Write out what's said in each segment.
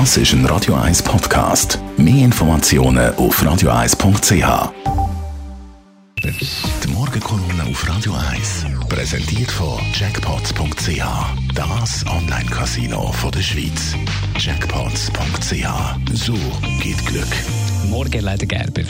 Das ist ein Radio 1 Podcast. Mehr Informationen auf radio1.ch. Die Morgenkolumne auf Radio 1 präsentiert von Jackpots.ch. Das Online-Casino der Schweiz. Jackpots.ch. So geht Glück. Morgen, leider Gerber.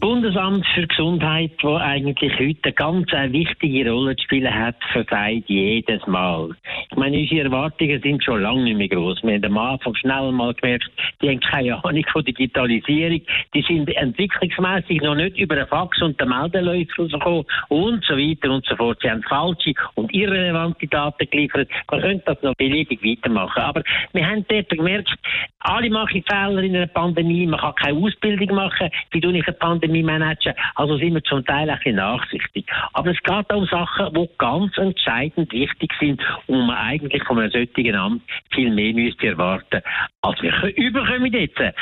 Bundesamt für Gesundheit, wo eigentlich heute eine ganz wichtige Rolle zu spielen hat, versagt jedes Mal. Ich meine, unsere Erwartungen sind schon lange nicht mehr groß. Wir haben am Anfang schnell mal gemerkt, die haben keine Ahnung von Digitalisierung, die sind entwicklungsmäßig noch nicht über den Fax und den Meldeläufel gekommen und so weiter und so fort. Sie haben falsche und irrelevante Daten geliefert. Man könnte das noch beliebig weitermachen. Aber wir haben dort gemerkt, alle machen Fehler in einer Pandemie, man kann keine Ausbildung machen, wie du nicht eine Pandemie managen. Also sind wir zum Teil ein bisschen nachsichtig. Aber es geht auch um Sachen, die ganz entscheidend wichtig sind und man eigentlich von einem solchen Amt viel mehr müsste erwarten, als wir überkommen jetzt. Äh,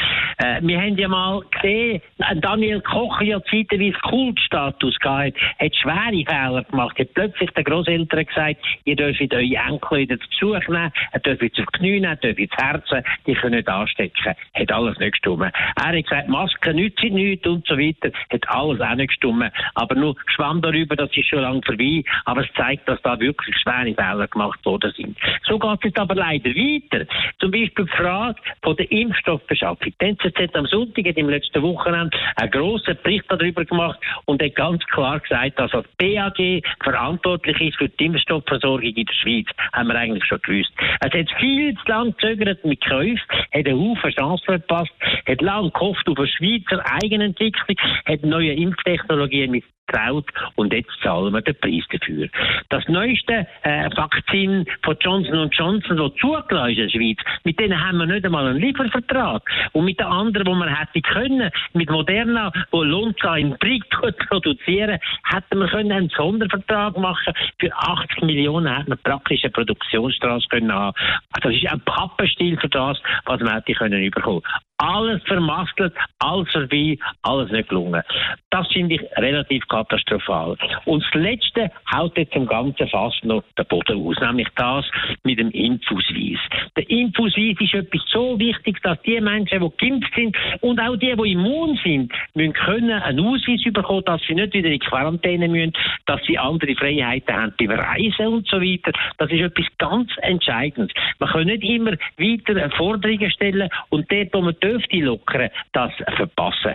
wir haben ja mal gesehen, Daniel Koch ja zeitweise Kultstatus gehabt, hat schwere Fehler gemacht, hat plötzlich den Großeltern gesagt, ihr dürft eure Enkel wieder zu Besuch nehmen, ihr dürft auf die Knie nehmen, dürft ins Herzen, die können nicht anstecken. Hat alles nicht gestimmt. Er hat gesagt, Masken nützen nichts und so weiter. Hat alles auch nicht gestimmt. Aber nur schwamm darüber, das ist schon lange vorbei. Aber es zeigt, dass da wirklich schwere Fehler gemacht worden sind. So geht es aber leider weiter. Zum Beispiel die Frage von der Impfstoffbeschaffung. Die NZZ hat am Sonntag im letzten Wochenende einen grossen Bericht darüber gemacht und hat ganz klar gesagt, dass das BAG verantwortlich ist für die Impfstoffversorgung in der Schweiz. Haben wir eigentlich schon gewusst. Es hat viel zu lang gezögert mit Käufen, einen Haufen Chancen verpasst, hat lang gehofft auf eine Schweizer Eigenentwicklung, hat neue Impftechnologien mit getraut und jetzt zahlen wir den Preis dafür. Das neueste äh, Vakzin von Johnson Johnson, das zugelassen ist in der Schweiz, mit denen haben wir nicht einmal einen Liefervertrag. Und mit den anderen, wo man hätte können, mit Moderna, wo Lonza in Brick produzieren, hätten wir können einen Sondervertrag machen. Für 80 Millionen hätten wir praktisch eine Produktionsstraße können haben. Das ist ein Pappenstiel für das, was wir hätte können bekommen. Alles vermasselt, alles vorbei, alles nicht gelungen. Das finde ich relativ katastrophal. Und das Letzte haut jetzt im Ganzen fast noch den Boden aus, nämlich das mit dem Impfausweis. Der Impfausweis ist etwas so wichtig, dass die Menschen, die geimpft sind und auch die, die immun sind, müssen können einen Ausweis bekommen, dass sie nicht wieder in Quarantäne müssen, dass sie andere Freiheiten haben beim Reisen und so weiter. Das ist etwas ganz Entscheidendes. Man kann nicht immer weiter Forderungen stellen und dort, wo man dürfte lockern, das verpassen.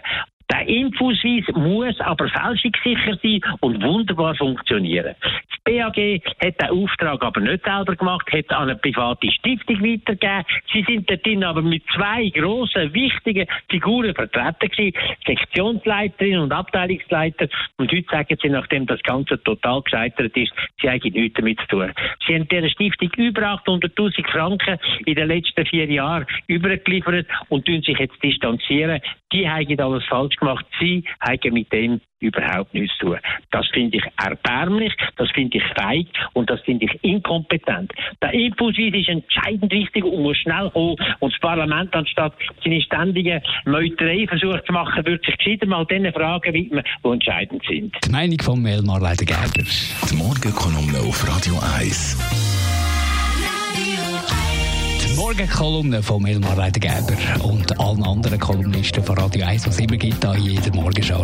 Der Impfausweis muss aber fälschungssicher sein und wunderbar funktionieren. BAG hat den Auftrag aber nicht selber gemacht, hat an eine private Stiftung weitergegeben. Sie sind dort aber mit zwei grossen, wichtigen Figuren vertreten gewesen, Sektionsleiterin und Abteilungsleiter. Und heute sagen sie, nachdem das Ganze total gescheitert ist, sie haben nichts damit zu tun. Sie haben dieser Stiftung über 800.000 Franken in den letzten vier Jahren übergeliefert und tun sich jetzt distanzieren. Die haben alles falsch gemacht. Sie haben mit dem überhaupt nichts zu tun. Das finde ich erbärmlich, das finde ich feig und das finde ich inkompetent. Der Impulsweis ist entscheidend wichtig und muss schnell kommen. Und das Parlament, anstatt seine ständige Meuterei versucht zu machen, wird sich gescheiter mal den Fragen widmen, die entscheidend sind. Die Meinung von Melmar Leider-Gerber. Die Morgenkolumne auf Radio 1. Morgenkolumne von Melmar Leider-Gerber und allen anderen Kolumnisten von Radio 1, was es immer gibt, da in jeder Morgenschau.